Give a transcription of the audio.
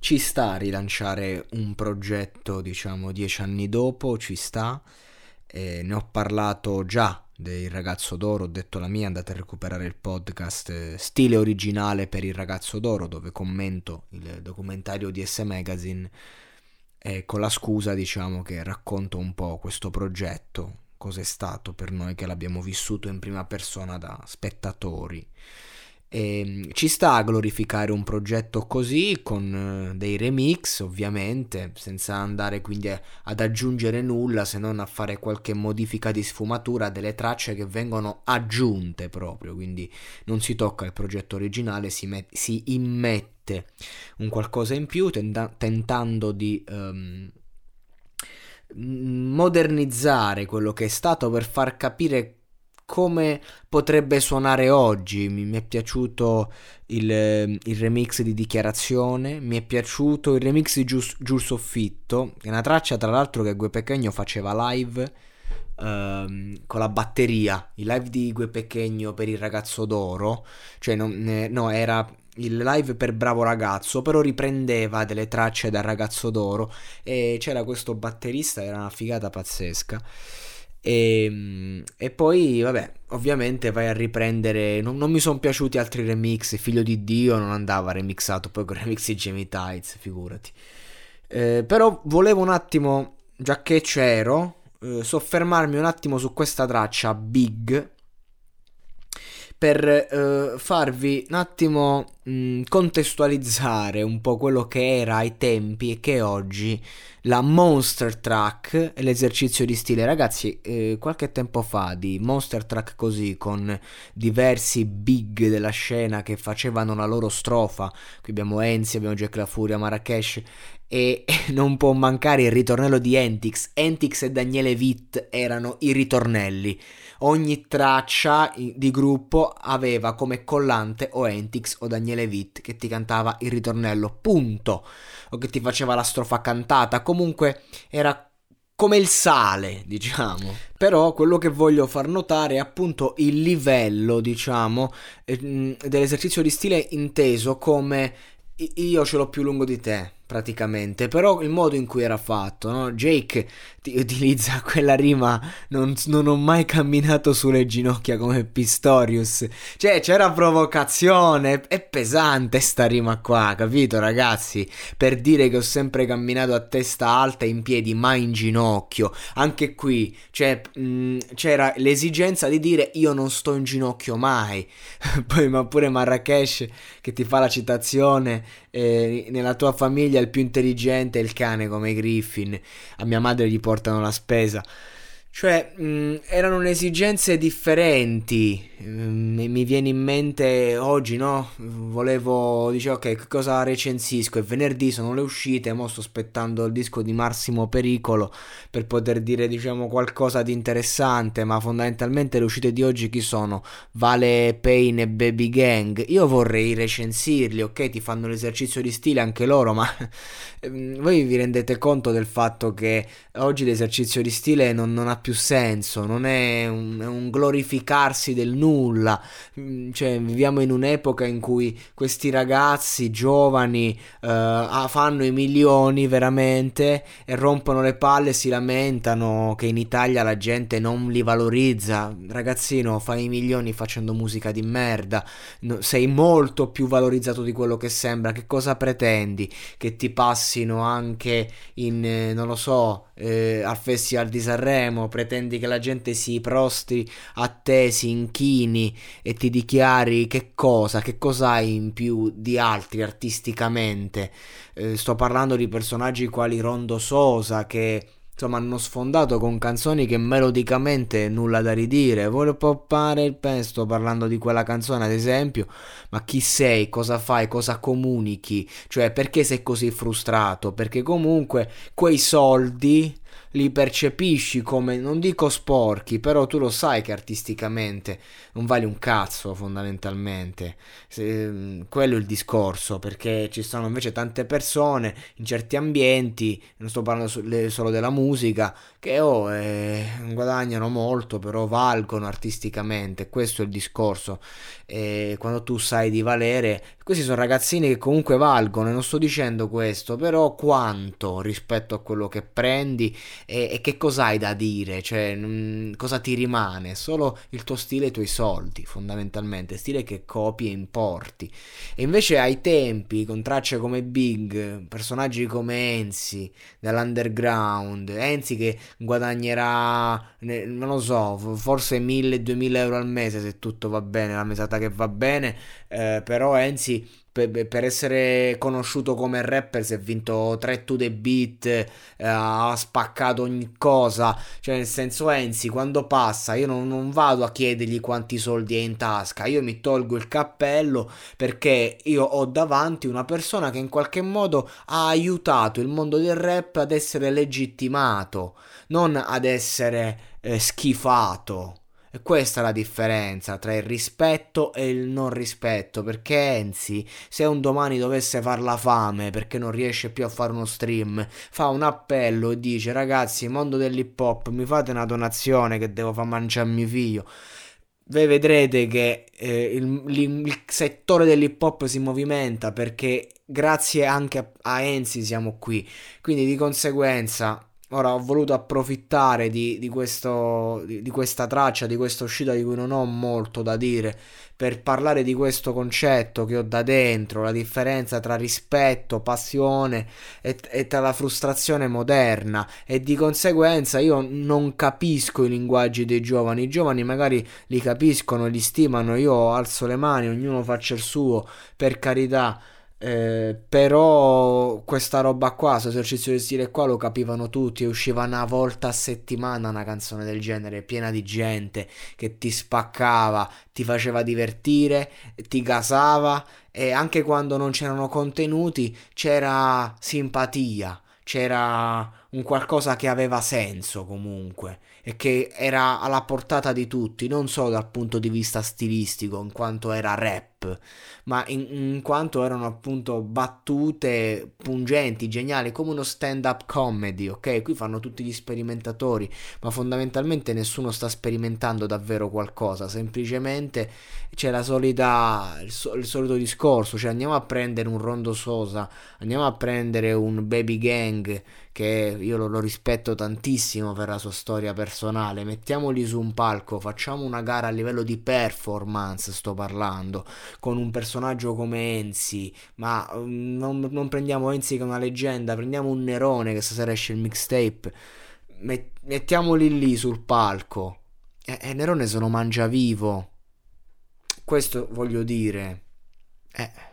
Ci sta a rilanciare un progetto, diciamo, dieci anni dopo, ci sta. Eh, ne ho parlato già del ragazzo d'oro, ho detto la mia, andate a recuperare il podcast eh, stile originale per il ragazzo d'oro dove commento il documentario di S Magazine e con la scusa diciamo che racconto un po' questo progetto, cos'è stato per noi che l'abbiamo vissuto in prima persona da spettatori. E ehm, ci sta a glorificare un progetto così con eh, dei remix ovviamente senza andare quindi ad aggiungere nulla se non a fare qualche modifica di sfumatura delle tracce che vengono aggiunte proprio. Quindi non si tocca il progetto originale si, met- si immette un qualcosa in più tenta- tentando di um, modernizzare quello che è stato per far capire come potrebbe suonare oggi. Mi, mi è piaciuto il, il, remix di Dichiarazione, mi è piaciuto il remix di Giù, Soffitto, è una traccia tra l'altro che Gue Pechegno faceva live uh, con la batteria, il live di Gue Pechegno per il ragazzo d'oro, cioè non, eh, no, era il live per Bravo Ragazzo, però riprendeva delle tracce dal ragazzo d'oro e c'era questo batterista, era una figata pazzesca. E, ehm, e, poi, vabbè, ovviamente vai a riprendere. Non, non mi sono piaciuti altri remix. Figlio di Dio non andava remixato poi con remix di Jamie Tights, figurati. Eh, però volevo un attimo, già che c'ero, eh, soffermarmi un attimo su questa traccia Big per eh, farvi un attimo mh, contestualizzare un po' quello che era ai tempi e che è oggi la Monster Truck e l'esercizio di stile. Ragazzi, eh, qualche tempo fa di Monster Truck così con diversi big della scena che facevano la loro strofa. Qui abbiamo Enzi, abbiamo Jack La Furia, Marrakesh e non può mancare il ritornello di Entix. Entix e Daniele Witt erano i ritornelli ogni traccia di gruppo aveva come collante o Entix o Daniele Witt che ti cantava il ritornello, punto, o che ti faceva la strofa cantata, comunque era come il sale, diciamo. Però quello che voglio far notare è appunto il livello, diciamo, eh, dell'esercizio di stile inteso come io ce l'ho più lungo di te praticamente, però il modo in cui era fatto, no? Jake ti utilizza quella rima, non, non, ho mai camminato sulle ginocchia come Pistorius, cioè c'era provocazione, è pesante sta rima qua, capito ragazzi? Per dire che ho sempre camminato a testa alta in piedi, mai in ginocchio, anche qui cioè, mh, c'era l'esigenza di dire io non sto in ginocchio mai, poi ma pure Marrakesh che ti fa la citazione eh, nella tua famiglia famiglia il più intelligente è il cane come Griffin, a mia madre gli portano la spesa. Cioè, mh, erano esigenze differenti. Mm, mi viene in mente oggi, no? Volevo, dicevo, ok, cosa recensisco? È venerdì, sono le uscite, mo sto aspettando il disco di Massimo Pericolo per poter dire, diciamo, qualcosa di interessante, ma fondamentalmente le uscite di oggi chi sono? Vale Pain e Baby Gang. Io vorrei recensirli, ok? Ti fanno l'esercizio di stile anche loro, ma voi vi rendete conto del fatto che oggi l'esercizio di stile non, non ha più senso, non è un, è un, glorificarsi del nulla, mm, cioè viviamo in un'epoca in cui questi ragazzi giovani uh, fanno i milioni veramente e rompono le palle e si lamentano che in Italia la gente non li valorizza, ragazzino fai i milioni facendo musica di merda, sei molto più valorizzato di quello che sembra, che cosa pretendi? Che ti passino anche in, eh, non lo so, eh, al Festival di Sanremo, pretendi che la gente si prostri a te, si inchini e ti dichiari che cosa, che cosa hai in più di altri artisticamente. Eh, sto parlando di personaggi quali Rondo Sosa che insomma hanno sfondato con canzoni che melodicamente nulla da ridire. Voglio poppare il pesto parlando di quella canzone ad esempio? Ma chi sei? Cosa fai? Cosa comunichi? Cioè perché sei così frustrato? Perché comunque quei soldi li percepisci come, non dico sporchi, però tu lo sai che artisticamente non vali un cazzo fondamentalmente. Se, mm, quello è il discorso, perché ci sono invece tante persone in certi ambienti, non sto parlando solo della musica, che oh, eh, guadagnano molto, però valgono artisticamente. Questo è il discorso. E quando tu sai di valere, questi sono ragazzini che comunque valgono, non sto dicendo questo, però quanto rispetto a quello che prendi e, e che cosa hai da dire, cioè mh, mm, cosa ti rimane? Solo il tuo stile e i tuoi soldi, fondamentalmente, stile che copi e importi. E invece ai tempi, con tracce come Big, personaggi come Enzi dall'underground, Enzi che guadagnerà, non lo so, forse 1000-2000 euro al mese se tutto va bene, la mesata che va bene, eh, però Enzi per, essere conosciuto come rapper si è vinto 3 to the beat, eh, ha spaccato ogni cosa, cioè nel senso Enzi quando passa io non, non, vado a chiedergli quanti soldi è in tasca, io mi tolgo il cappello perché io ho davanti una persona che in qualche modo ha aiutato il mondo del rap ad essere legittimato, non ad essere eh, schifato. E questa è la differenza tra il rispetto e il non rispetto, perché Enzi, se un domani dovesse far la fame perché non riesce più a fare uno stream, fa un appello e dice ragazzi, mondo dell'hip hop, mi fate una donazione che devo far mangiare mio figlio. Voi vedrete che eh, il, il, settore dell'hip hop si movimenta perché grazie anche a, a Enzi siamo qui. Quindi di conseguenza Ora ho voluto approfittare di, di, questo, di, di, questa traccia, di questa uscita di cui non ho molto da dire, per parlare di questo concetto che ho da dentro, la differenza tra rispetto, passione e, e tra la frustrazione moderna. E di conseguenza io non capisco i linguaggi dei giovani, i giovani magari li capiscono, li stimano, io alzo le mani, ognuno faccia il suo, per carità eh, però questa roba qua, questo esercizio di stile qua lo capivano tutti e usciva una volta a settimana una canzone del genere piena di gente che ti spaccava, ti faceva divertire, ti gasava e anche quando non c'erano contenuti c'era simpatia, c'era un qualcosa che aveva senso comunque e che era alla portata di tutti, non solo dal punto di vista stilistico, in quanto era rap, ma in, in quanto erano appunto battute pungenti, geniali, come uno stand-up comedy, ok? Qui fanno tutti gli sperimentatori, ma fondamentalmente nessuno sta sperimentando davvero qualcosa, semplicemente c'è la solita, il, il solito discorso, cioè andiamo a prendere un Rondo Sosa, andiamo a prendere un Baby Gang, che io lo, lo rispetto tantissimo per la sua storia personale, mettiamoli su un palco, facciamo una gara a livello di performance, sto parlando, con un personaggio come Enzi, ma um, non, non, prendiamo Enzi che è una leggenda, prendiamo un Nerone che stasera esce il mixtape, met, mettiamoli lì sul palco. E, e Nerone se lo mangia vivo. Questo voglio dire. Eh